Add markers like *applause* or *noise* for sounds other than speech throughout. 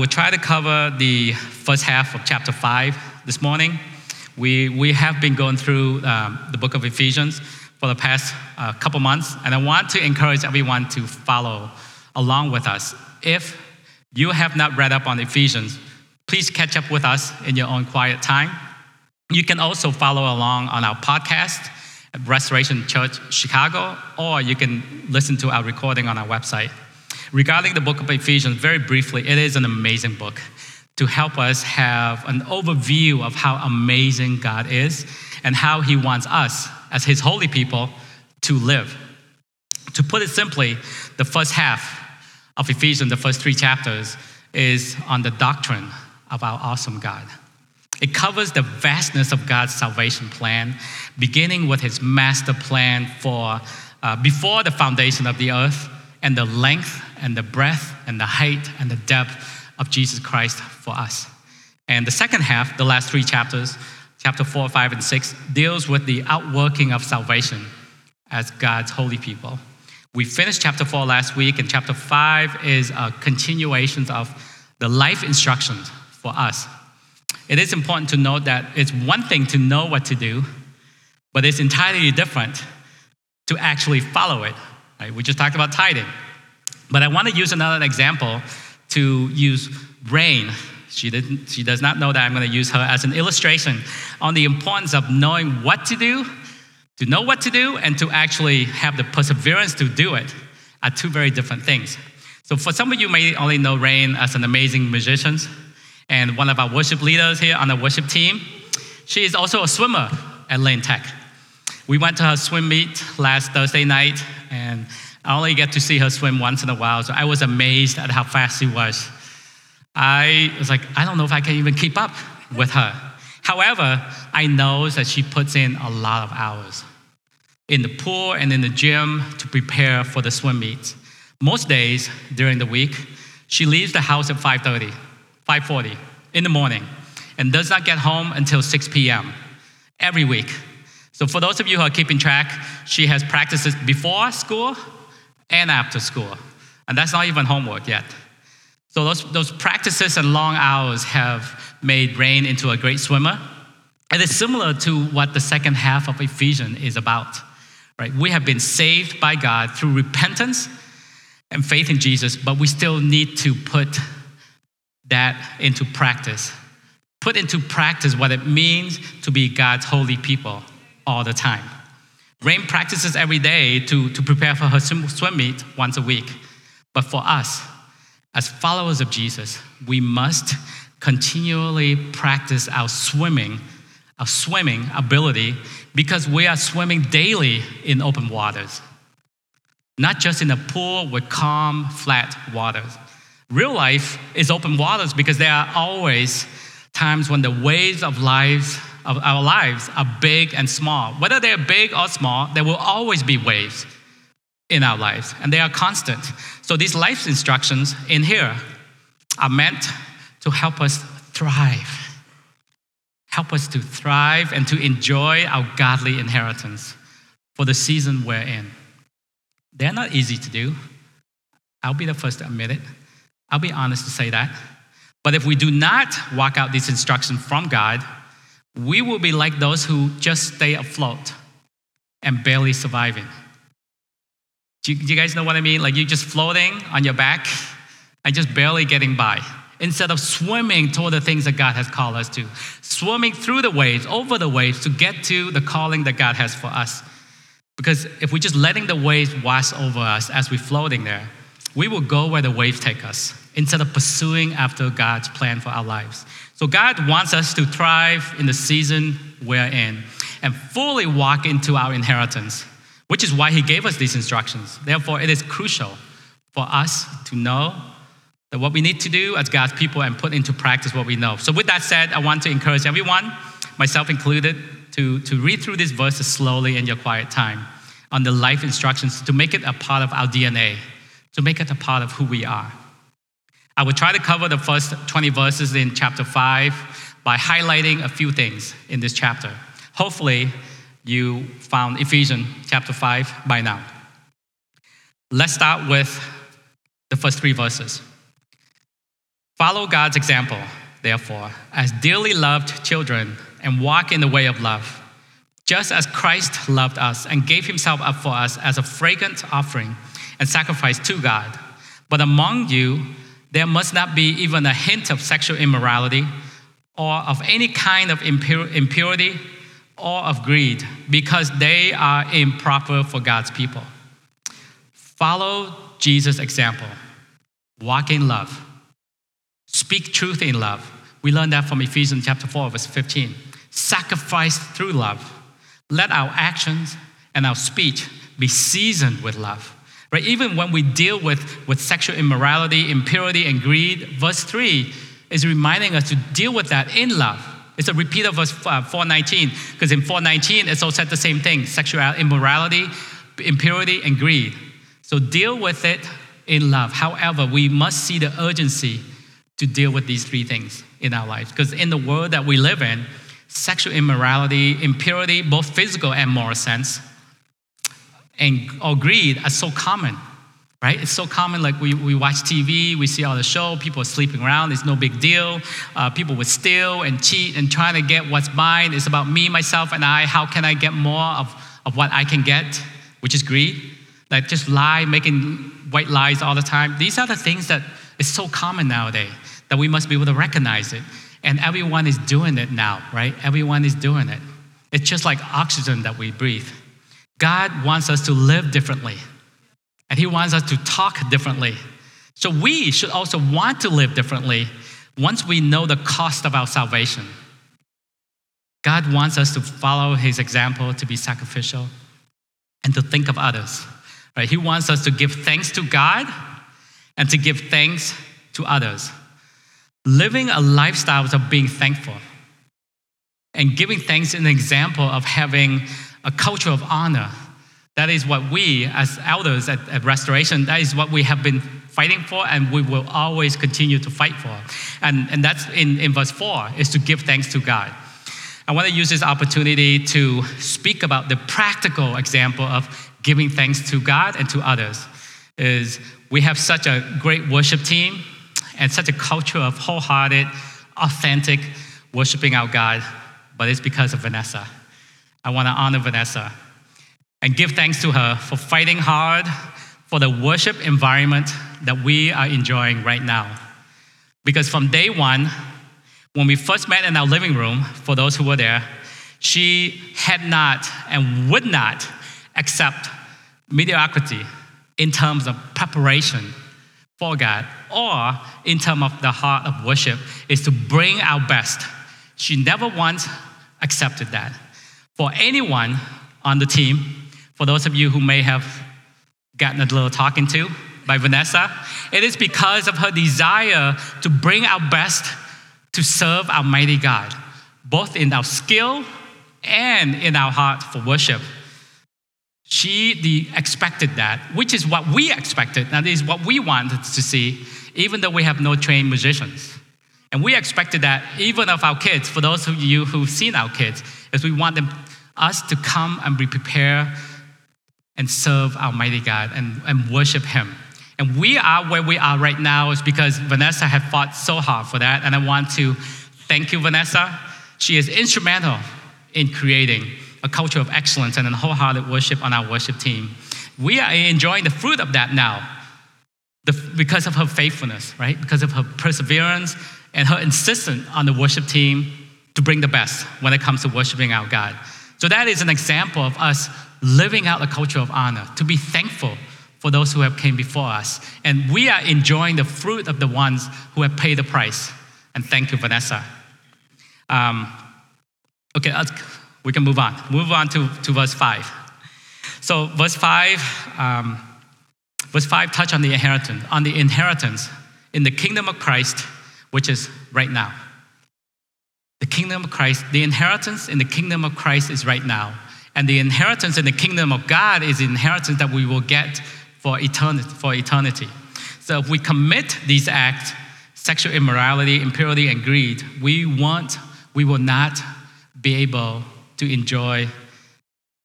Will try to cover the first half of chapter 5 this morning. We, we have been going through um, the book of Ephesians for the past uh, couple months, and I want to encourage everyone to follow along with us. If you have not read up on Ephesians, please catch up with us in your own quiet time. You can also follow along on our podcast at Restoration Church Chicago, or you can listen to our recording on our website. Regarding the book of Ephesians, very briefly, it is an amazing book to help us have an overview of how amazing God is and how He wants us, as His holy people, to live. To put it simply, the first half of Ephesians, the first three chapters, is on the doctrine of our awesome God. It covers the vastness of God's salvation plan, beginning with His master plan for uh, before the foundation of the earth and the length and the breadth and the height and the depth of Jesus Christ for us. And the second half, the last three chapters, chapter 4, 5, and 6, deals with the outworking of salvation as God's holy people. We finished chapter 4 last week, and chapter 5 is a continuation of the life instructions for us. It is important to note that it's one thing to know what to do, but it's entirely different to actually follow it. Right? We just talked about tithing. But I want to use another example to use rain. She, didn't, she does not know that I'm going to use her as an illustration on the importance of knowing what to do, to know what to do, and to actually have the perseverance to do it are two very different things. So, for some of you may only know Rain as an amazing musician and one of our worship leaders here on the worship team. She is also a swimmer at Lane Tech. We went to her swim meet last Thursday night, and I only get to see her swim once in a while, so I was amazed at how fast she was. I was like, I don't know if I can even keep up with her. However, I know that she puts in a lot of hours in the pool and in the gym to prepare for the swim meet. Most days during the week, she leaves the house at 5:30, 5:40 in the morning, and does not get home until 6 p.m. every week. So for those of you who are keeping track, she has practices before school and after school. And that's not even homework yet. So those, those practices and long hours have made Rain into a great swimmer. And it's similar to what the second half of Ephesians is about. Right? We have been saved by God through repentance and faith in Jesus, but we still need to put that into practice. Put into practice what it means to be God's holy people all the time. Rain practices every day to, to prepare for her swim meet once a week. But for us, as followers of Jesus, we must continually practice our swimming, our swimming ability, because we are swimming daily in open waters. Not just in a pool with calm, flat waters. Real life is open waters because there are always times when the waves of life of our lives are big and small. Whether they're big or small, there will always be waves in our lives, and they are constant. So these life instructions in here are meant to help us thrive, help us to thrive and to enjoy our godly inheritance for the season we're in. They're not easy to do. I'll be the first to admit it. I'll be honest to say that. But if we do not walk out these instructions from God, we will be like those who just stay afloat and barely surviving. Do you, do you, guys know what I mean? Like you're just floating on your back and just barely getting by. Instead of swimming toward the things that God has called us to, swimming through the waves, over the waves to get to the calling that God has for us. Because if we're just letting the waves wash over us as we're floating there, we will go where the waves take us instead of pursuing after God's plan for our lives. So, God wants us to thrive in the season we're in and fully walk into our inheritance, which is why he gave us these instructions. Therefore, it is crucial for us to know that what we need to do as God's people and put into practice what we know. So, with that said, I want to encourage everyone, myself included, to, to read through these verses slowly in your quiet time on the life instructions to make it a part of our DNA, to make it a part of who we are. I will try to cover the first 20 verses in chapter 5 by highlighting a few things in this chapter. Hopefully, you found Ephesians chapter 5 by now. Let's start with the first three verses. Follow God's example, therefore, as dearly loved children, and walk in the way of love, just as Christ loved us and gave himself up for us as a fragrant offering and sacrifice to God. But among you, there must not be even a hint of sexual immorality or of any kind of impurity or of greed, because they are improper for God's people. Follow Jesus' example. Walk in love. Speak truth in love. We learn that from Ephesians chapter 4, verse 15. Sacrifice through love. Let our actions and our speech be seasoned with love. Right? Even when we deal with, with sexual immorality, impurity, and greed, verse 3 is reminding us to deal with that in love. It's a repeat of verse uh, 419, because in 419 it's all said the same thing sexual immorality, impurity, and greed. So deal with it in love. However, we must see the urgency to deal with these three things in our lives. Because in the world that we live in, sexual immorality, impurity, both physical and moral sense, and or greed are so common, right? It's so common. Like we, we watch TV, we see all the show, people are sleeping around. It's no big deal. Uh, people would steal and cheat and trying to get what's mine. It's about me, myself, and I. How can I get more of, of what I can get, which is greed? Like just lie, making white lies all the time. These are the things that is so common nowadays that we must be able to recognize it. And everyone is doing it now, right? Everyone is doing it. It's just like oxygen that we breathe. God wants us to live differently, and He wants us to talk differently. So we should also want to live differently once we know the cost of our salvation. God wants us to follow His example, to be sacrificial, and to think of others. Right? He wants us to give thanks to God and to give thanks to others living a lifestyle of being thankful and giving thanks in an example of having a culture of honor. That is what we, as elders at, at, Restoration, that is what we have been fighting for and we will always continue to fight for. And, and that's in, in verse 4, is to give thanks to God. I want to use this opportunity to speak about the practical example of giving thanks to God and to others. Is we have such a great worship team and such a culture of wholehearted, authentic worshiping our God, but it's because of Vanessa. I want to honor Vanessa and give thanks to her for fighting hard for the worship environment that we are enjoying right now. Because from day one, when we first met in our living room, for those who were there, she had not and would not accept mediocrity in terms of preparation for God, or in terms of the heart of worship, is to bring our best. She never once accepted that. For anyone on the team, for those of you who may have gotten a little talking to by Vanessa, it is because of her desire to bring our best to serve our mighty God, both in our skill and in our heart for worship. She expected that, which is what we expected, that is what we wanted to see, even though we have no trained musicians. And we expected that even of our kids, for those of you who've seen our kids, is we want them, us to come and be prepared and serve our mighty God and, and worship Him. And we are where we are right now is because Vanessa had fought so hard for that. And I want to thank you, Vanessa. She is instrumental in creating a culture of excellence and a wholehearted worship on our worship team. We are enjoying the fruit of that now the, because of her faithfulness, right? Because of her perseverance and her insistence on the worship team to bring the best when it comes to worshiping our God. So that is an example of us living out a culture of honor, to be thankful for those who have came before us. And we are enjoying the fruit of the ones who have paid the price. And thank you, Vanessa. Um, okay, we can move on. Move on to, to verse 5. So, verse 5, um, verse 5 touch on the inheritance, on the inheritance in the kingdom of Christ, which is right now. The kingdom of Christ, the inheritance in the kingdom of Christ is right now. And the inheritance in the kingdom of God is the inheritance that we will get for eternity. For eternity. So if we commit these acts, sexual immorality, impurity, and greed, we want, we will not be able to enjoy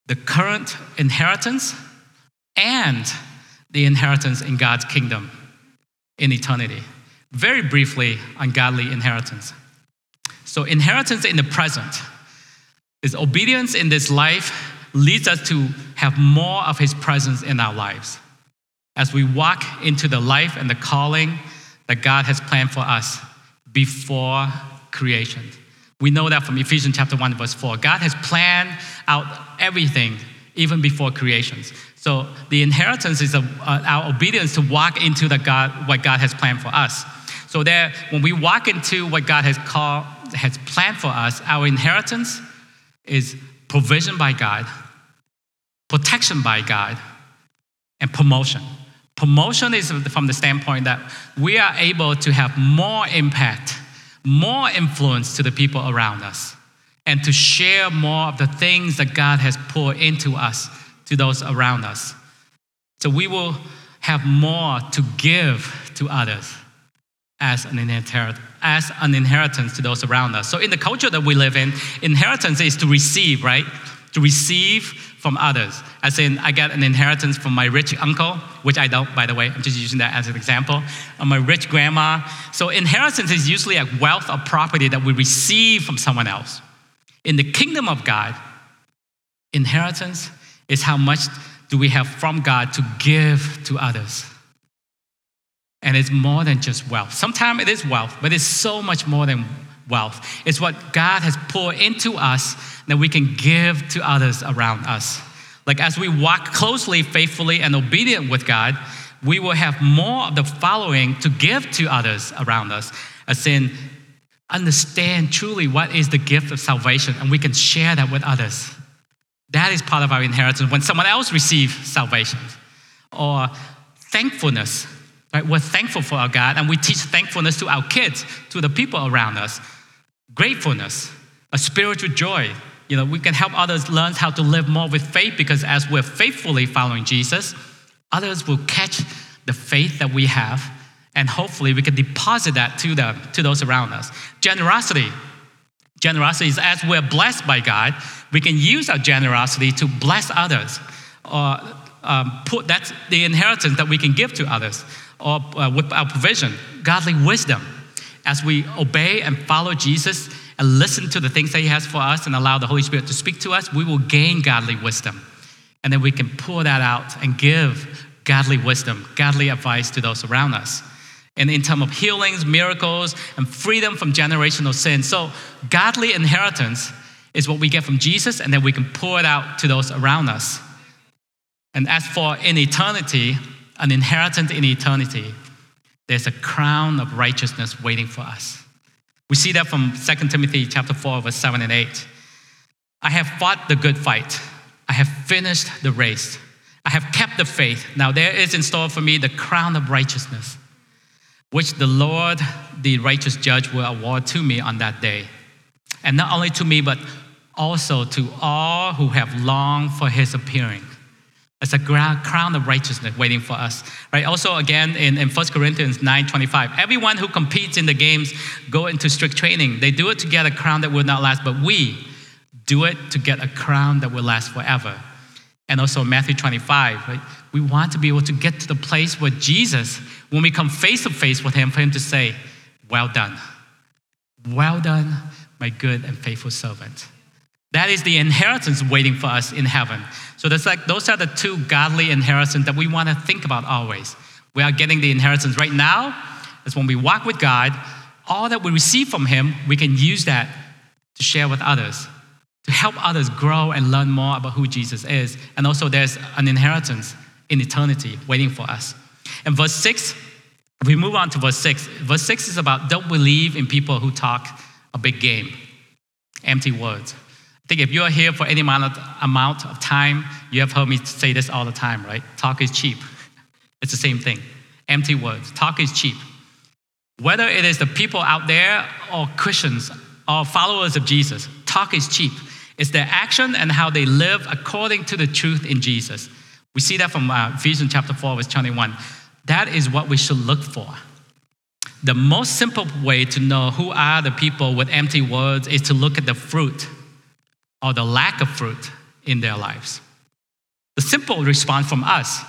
the current inheritance and the inheritance in God's kingdom in eternity. Very briefly on godly inheritance. So, inheritance in the present is obedience in this life leads us to have more of His presence in our lives as we walk into the life and the calling that God has planned for us before creation. We know that from Ephesians chapter 1, verse 4. God has planned out everything even before creations. So the inheritance is a, uh, our obedience to walk into the God, what God has planned for us. So there, when we walk into what God has called, has planned for us, our inheritance is provision by God, protection by God, and promotion. Promotion is from the standpoint that we are able to have more impact, more influence to the people around us, and to share more of the things that God has poured into us to those around us. So we will have more to give to others as an, inherit- as an inheritance to those around us. So, in the culture that we live in, inheritance is to receive, right? To receive from others. As in, I get an inheritance from my rich uncle, which I don't, by the way. I'm just using that as an example. Or my rich grandma. So, inheritance is usually a wealth of property that we receive from someone else. In the kingdom of God, inheritance is how much do we have from God to give to others. And it's more than just wealth. Sometimes it is wealth, but it's so much more than wealth. It's what God has poured into us that we can give to others around us. Like as we walk closely, faithfully, and obedient with God, we will have more of the following to give to others around us. As in, understand truly what is the gift of salvation, and we can share that with others. That is part of our inheritance when someone else receives salvation. Or thankfulness. Right? We're thankful for our God, and we teach thankfulness to our kids, to the people around us. Gratefulness, a spiritual joy. You know, we can help others learn how to live more with faith because as we're faithfully following Jesus, others will catch the faith that we have, and hopefully we can deposit that to them, to those around us. Generosity. Generosity is as we're blessed by God, we can use our generosity to bless others, or um, put that's the inheritance that we can give to others, or uh, with our provision, godly wisdom. As we obey and follow Jesus, and listen to the things that He has for us and allow the Holy Spirit to speak to us, we will gain godly wisdom. And then we can pour that out and give godly wisdom, godly advice to those around us. And in terms of healings, miracles, and freedom from generational sin. So, godly inheritance is what we get from Jesus, and then we can pour it out to those around us. And as for in eternity, an inheritance in eternity, there's a crown of righteousness waiting for us. We see that from 2 Timothy chapter 4, verse 7 and 8. I have fought the good fight. I have finished the race. I have kept the faith. Now there is in store for me the crown of righteousness, which the Lord, the righteous judge, will award to me on that day. And not only to me, but also to all who have longed for his appearing. It's a crown of righteousness waiting for us. Right? Also, again, in, in 1 Corinthians 9 25, everyone who competes in the games go into strict training. They do it to get a crown that will not last, but we do it to get a crown that will last forever. And also Matthew 25, right? We want to be able to get to the place where Jesus, when we come face to face with him, for him to say, Well done. Well done, my good and faithful servant. That is the inheritance waiting for us in heaven. So that's like those are the two godly inheritance that we want to think about always. We are getting the inheritance right now. Is when we walk with God, all that we receive from Him, we can use that to share with others, to help others grow and learn more about who Jesus is. And also, there's an inheritance in eternity waiting for us. And verse six, if we move on to verse six, verse six is about don't believe in people who talk a big game, empty words. I think if you're here for any amount of, time, you have heard me say this all the time, right? Talk is cheap. *laughs* It's the same thing. Empty words. Talk is cheap. Whether it is the people out there or Christians or followers of Jesus, talk is cheap. It's their action and how they live according to the truth in Jesus. We see that from uh, Ephesians chapter 4, verse 21. That is what we should look for. The most simple way to know who are the people with empty words is to look at the fruit or the lack of fruit in their lives. The simple response from us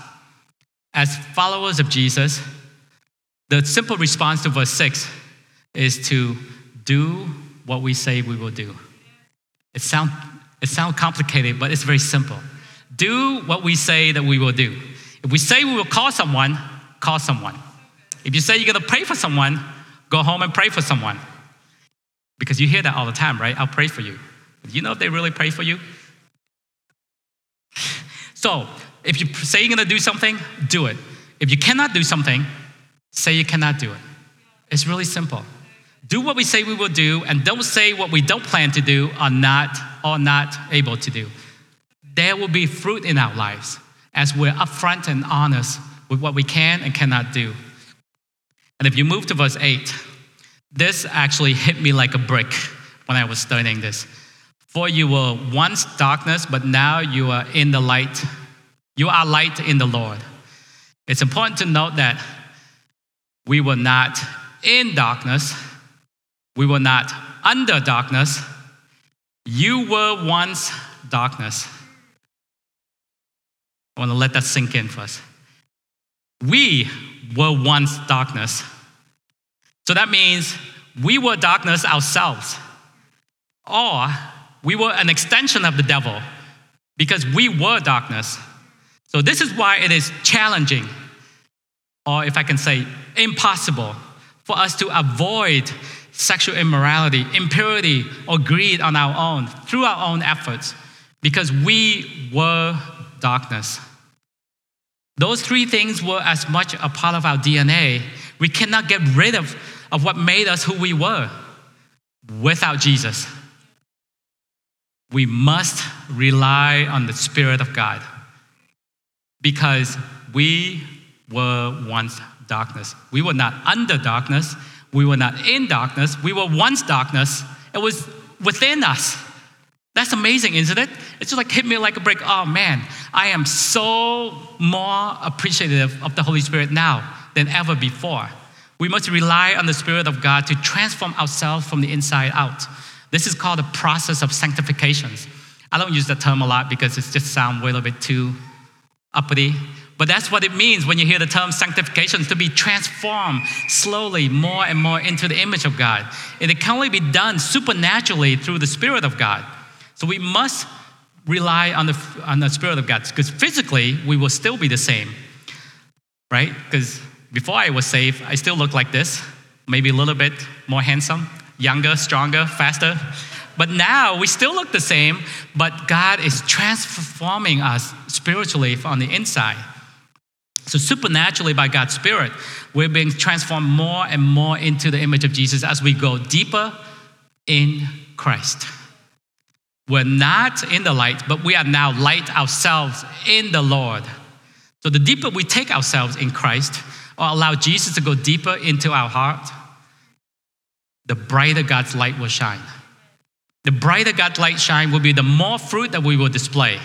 as followers of Jesus, the simple response to verse 6 is to do what we say we will do. It sounds it sound complicated, but it's very simple. Do what we say that we will do. If we say we will call someone, call someone. If you say you're going to pray for someone, go home and pray for someone. Because you hear that all the time, right? I'll pray for you. You know if they really pray for you? So, if you say you're going to do something, do it. If you cannot do something, say you cannot do it. It's really simple. Do what we say we will do, and don't say what we don't plan to do or not or not able to do. There will be fruit in our lives as we're upfront and honest with what we can and cannot do. And if you move to verse 8, this actually hit me like a brick when I was studying this. For you were once darkness, but now you are in the light. You are light in the Lord. It's important to note that we were not in darkness, we were not under darkness. You were once darkness. I want to let that sink in first. We were once darkness. So that means we were darkness ourselves. Or we were an extension of the devil because we were darkness. So this is why it is challenging, or if I can say, impossible for us to avoid sexual immorality, impurity, or greed on our own through our own efforts because we were darkness. Those three things were as much a part of our DNA. We cannot get rid of, of what made us who we were without Jesus. We must rely on the Spirit of God because we were once darkness. We were not under darkness, we were not in darkness, we were once darkness. It was within us. That's amazing, isn't it? It's just like hit me like a brick. Oh man, I am so more appreciative of the Holy Spirit now than ever before. We must rely on the Spirit of God to transform ourselves from the inside out. This is called the process of sanctifications. I don't use that term a lot because it just sounds a little bit too uppity. But that's what it means when you hear the term sanctification, to be transformed slowly more and more into the image of God. And it can only be done supernaturally through the Spirit of God. So we must rely on the, on the Spirit of God because physically we will still be the same, right? Because before I was saved, I still looked like this, maybe a little bit more handsome, younger, stronger, faster. But now we still look the same, but God is transforming us spiritually on the inside. So, supernaturally, by God's Spirit, we're being transformed more and more into the image of Jesus as we go deeper in Christ. We're not in the light, but we are now light ourselves in the Lord. So, the deeper we take ourselves in Christ, or allow Jesus to go deeper into our heart, the brighter God's light will shine. The brighter God's light shine will be the more fruit that we will display,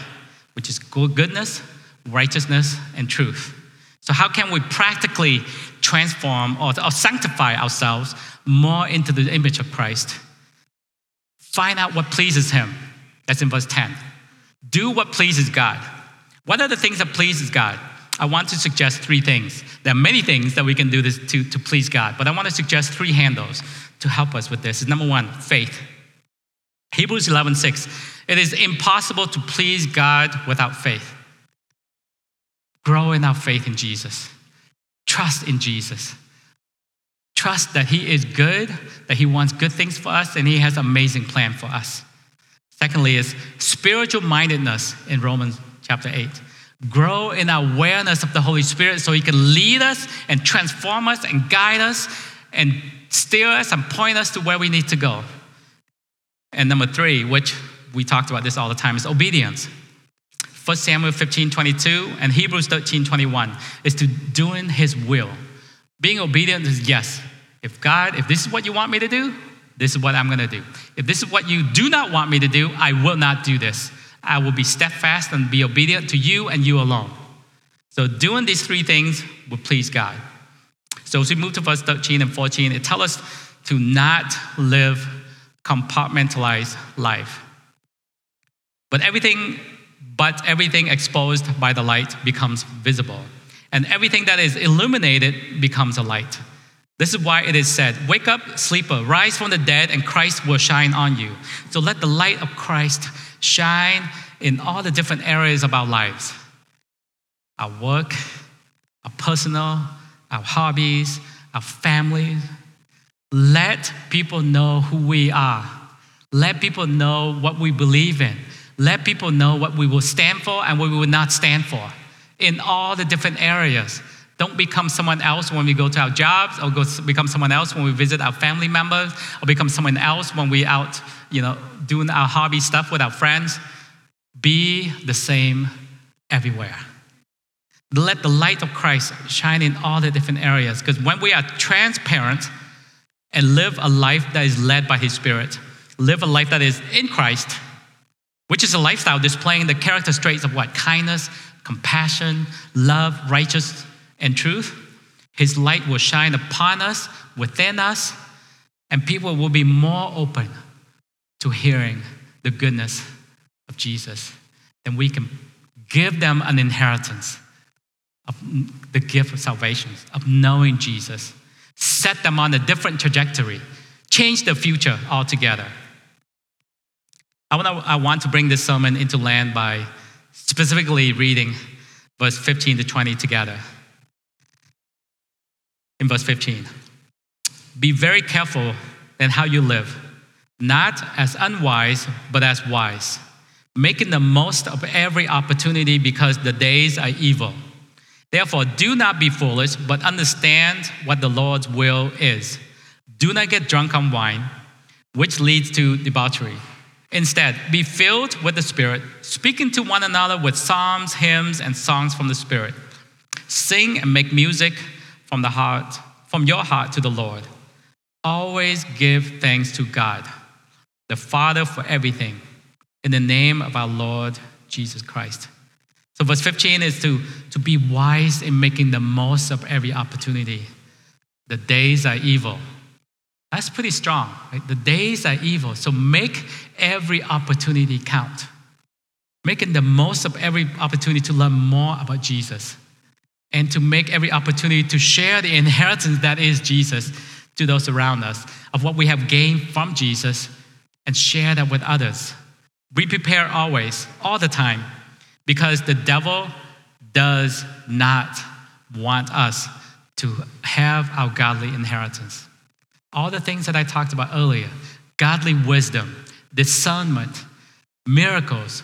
which is goodness, righteousness, and truth. So, how can we practically transform or, or sanctify ourselves more into the image of Christ? Find out what pleases Him. That's in verse 10. Do what pleases God. What are the things that pleases God? I want to suggest three things. There are many things that we can do this to, to please God, but I want to suggest three handles to help us with this. Is number one, faith. Hebrews 11, 6. It is impossible to please God without faith. Grow in our faith in Jesus. Trust in Jesus. Trust that He is good, that He wants good things for us, and He has amazing plan for us. Secondly, is spiritual mindedness in Romans chapter 8. Grow in our awareness of the Holy Spirit so He can lead us and transform us and guide us and steer us and point us to where we need to go. And number three, which we talked about this all the time, is obedience. 1 Samuel 15 22 and Hebrews 13 21 is to doing his will. Being obedient is yes. If God, if this is what you want me to do, this is what I'm gonna do. If this is what you do not want me to do, I will not do this. I will be steadfast and be obedient to you and you alone. So doing these three things will please God. So as we move to verse 13 and 14, it tells us to not live compartmentalized life. But everything, but everything exposed by the light becomes visible, and everything that is illuminated becomes a light. This is why it is said, Wake up, sleeper, rise from the dead, and Christ will shine on you. So let the light of Christ shine in all the different areas of our lives our work, our personal, our hobbies, our families. Let people know who we are. Let people know what we believe in. Let people know what we will stand for and what we will not stand for in all the different areas. Don't become someone else when we go to our jobs, or go become someone else when we visit our family members, or become someone else when we out, you know, doing our hobby stuff with our friends. Be the same everywhere. Let the light of Christ shine in all the different areas. Because when we are transparent and live a life that is led by His Spirit, live a life that is in Christ, which is a lifestyle displaying the character traits of what? Kindness, compassion, love, righteousness, and truth. His light will shine upon us, within us, and people will be more open to hearing the goodness of Jesus. And we can give them an inheritance of the gift of salvation, of knowing Jesus, set them on a different trajectory, change the future altogether. I want, to, I want to bring this sermon into land by specifically reading verse 15 to 20 together. In verse 15, be very careful in how you live, not as unwise, but as wise, making the most of every opportunity because the days are evil. Therefore, do not be foolish, but understand what the Lord's will is. Do not get drunk on wine, which leads to debauchery. Instead, be filled with the Spirit, speaking to one another with psalms, hymns, and songs from the Spirit. Sing and make music from the heart, from your heart to the Lord. Always give thanks to God, the Father, for everything, in the name of our Lord Jesus Christ so, verse 15 is to, to be wise in making the most of every opportunity. The days are evil. That's pretty strong. Right? The days are evil. So, make every opportunity count. Making the most of every opportunity to learn more about Jesus and to make every opportunity to share the inheritance that is Jesus to those around us, of what we have gained from Jesus, and share that with others. We prepare always, all the time, because the devil does not want us to have our godly inheritance. All the things that I talked about earlier godly wisdom, discernment, miracles,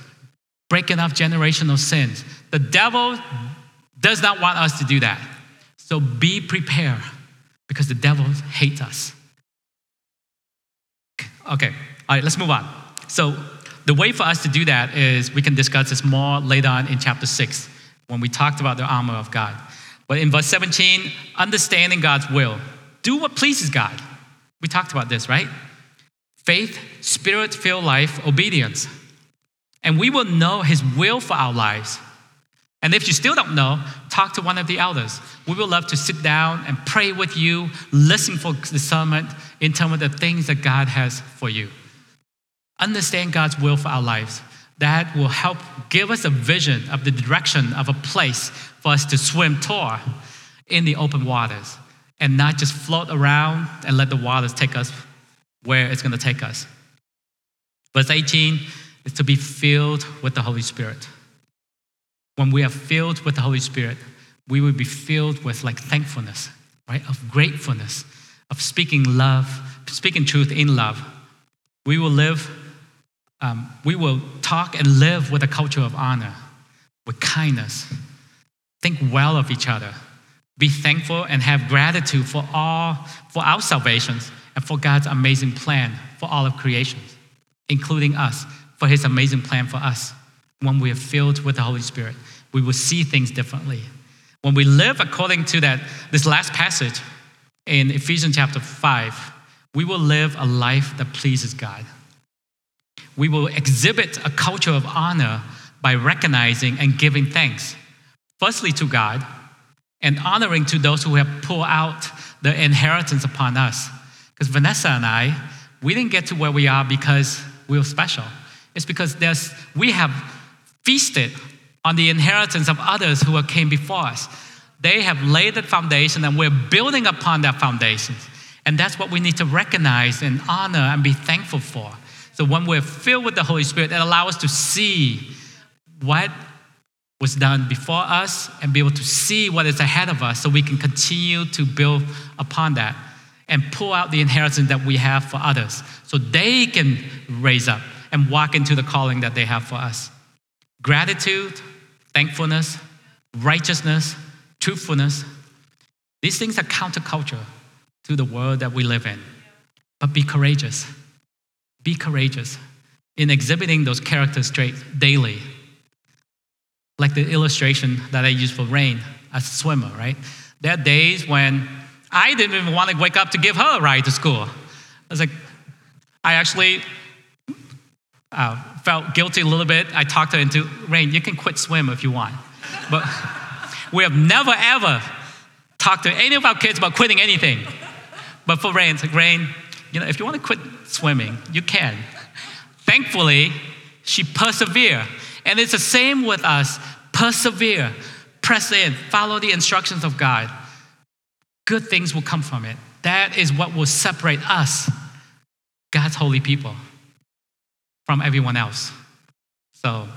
breaking off generational sins. The devil does not want us to do that. So be prepared because the devil hates us. Okay, all right, let's move on. So the way for us to do that is we can discuss this more later on in chapter 6 when we talked about the armor of God. But in verse 17, understanding God's will, do what pleases God. We talked about this, right? Faith, spirit filled life, obedience. And we will know His will for our lives. And if you still don't know, talk to one of the elders. We would love to sit down and pray with you, listen for discernment in terms of the things that God has for you understand God's will for our lives. That will help give us a vision of the direction of a place for us to swim toward in the open waters and not just float around and let the waters take us where it's going to take us. Verse 18 is to be filled with the Holy Spirit. When we are filled with the Holy Spirit, we will be filled with like thankfulness, right? Of gratefulness, of speaking love, speaking truth in love. We will live um, we will talk and live with a culture of honor, with kindness. Think well of each other. Be thankful and have gratitude for all, for our salvations and for God's amazing plan for all of creation, including us, for His amazing plan for us. When we are filled with the Holy Spirit, we will see things differently. When we live according to that, this last passage in Ephesians chapter 5, we will live a life that pleases God. We will exhibit a culture of honor by recognizing and giving thanks, firstly to God, and honoring to those who have poured out the inheritance upon us. Because Vanessa and I, we didn't get to where we are because we were special. It's because there's, we have feasted on the inheritance of others who came before us. They have laid the foundation and we're building upon that foundation. And that's what we need to recognize and honor and be thankful for. So when we're filled with the Holy Spirit, it allows us to see what was done before us and be able to see what is ahead of us so we can continue to build upon that and pull out the inheritance that we have for others so they can raise up and walk into the calling that they have for us. Gratitude, thankfulness, righteousness, truthfulness, these things are counterculture to the world that we live in. But be courageous. Be courageous in exhibiting those character traits daily. Like the illustration that I used for Rain as a swimmer, right? There are days when I didn't even want to wake up to give her a ride to school. I was like, I actually uh, felt guilty a little bit. I talked her into, Rain, you can quit swim if you want. But *laughs* we have never ever talked to any of our kids about quitting anything. But for Rain, it's like, Rain, you know, if you want to quit swimming, you can. Thankfully, she persevered. And it's the same with us. Persevere, press in, follow the instructions of God. Good things will come from it. That is what will separate us, God's holy people, from everyone else. So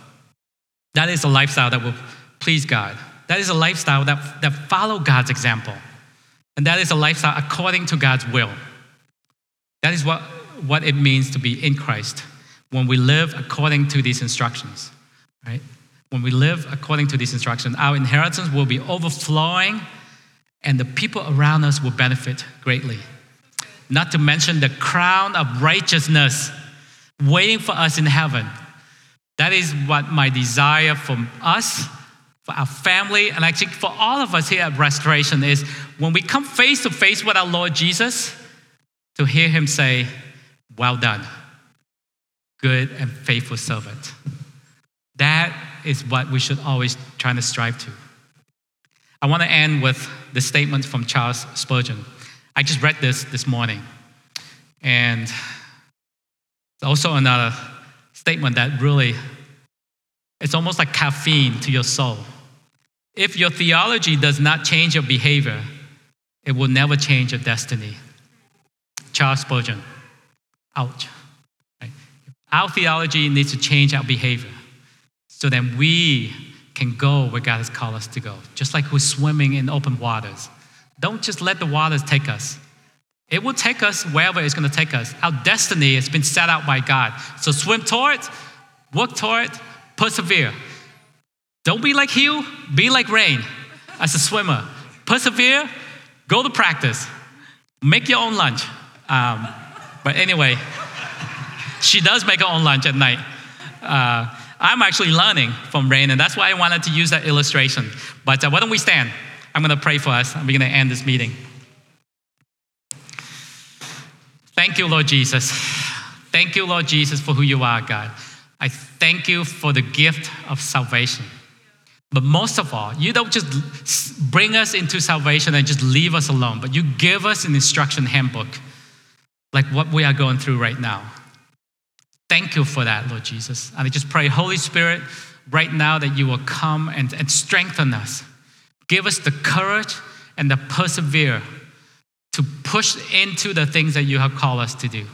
that is a lifestyle that will please God. That is a lifestyle that, that follow God's example. And that is a lifestyle according to God's will. That is what, what it means to be in Christ when we live according to these instructions, right? When we live according to these instructions, our inheritance will be overflowing and the people around us will benefit greatly. Not to mention the crown of righteousness waiting for us in heaven. That is what my desire for us, for our family, and actually for all of us here at Restoration is when we come face to face with our Lord Jesus, to hear him say, Well done, good and faithful servant. That is what we should always try to strive to. I want to end with the statement from Charles Spurgeon. I just read this this morning. And also another statement that really, it's almost like caffeine to your soul. If your theology does not change your behavior, it will never change your destiny. Charles Spurgeon. Ouch. Right? Our theology needs to change our behavior so that we can go where God has called us to go, just like we're swimming in open waters. Don't just let the waters take us. It will take us wherever it's going to take us. Our destiny has been set out by God. So swim toward it, work toward it, persevere. Don't be like Hue, be like Rain as a swimmer. Persevere, go to practice, make your own lunch. Um, but anyway, she does make her own lunch at night. Uh, I'm actually learning from Rain, and that's why I wanted to use that illustration. But uh, why don't we stand? I'm going to pray for us, and we're going to end this meeting. Thank you, Lord Jesus. Thank you, Lord Jesus, for who you are, God. I thank you for the gift of salvation. But most of all, you don't just bring us into salvation and just leave us alone, but you give us an instruction handbook like what we are going through right now. Thank you for that, Lord Jesus. And I just pray, Holy Spirit, right now that you will come and, and strengthen us. Give us the courage and the persevere to push into the things that you have called us to do.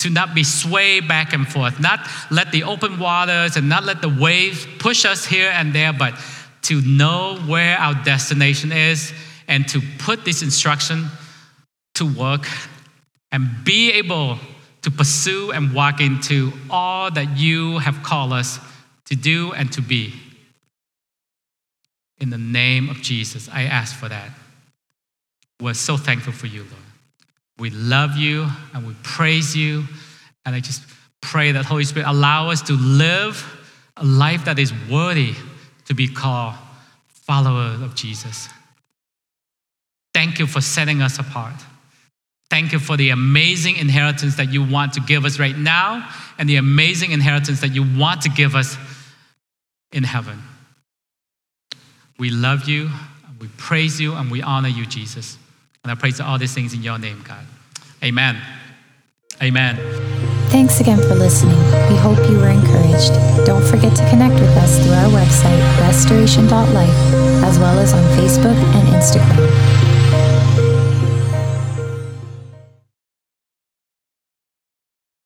To not be swayed back and forth, not let the open waters and not let the waves push us here and there, but to know where our destination is and to put this instruction to work and be able to pursue and walk into all that you have called us to do and to be. In the name of Jesus, I ask for that. We're so thankful for you, Lord. We love you and we praise you. And I just pray that Holy Spirit allow us to live a life that is worthy to be called followers of Jesus. Thank you for setting us apart. Thank you for the amazing inheritance that you want to give us right now and the amazing inheritance that you want to give us in heaven. We love you, we praise you, and we honor you, Jesus. And I praise all these things in your name, God. Amen. Amen. Thanks again for listening. We hope you were encouraged. Don't forget to connect with us through our website, restoration.life, as well as on Facebook and Instagram.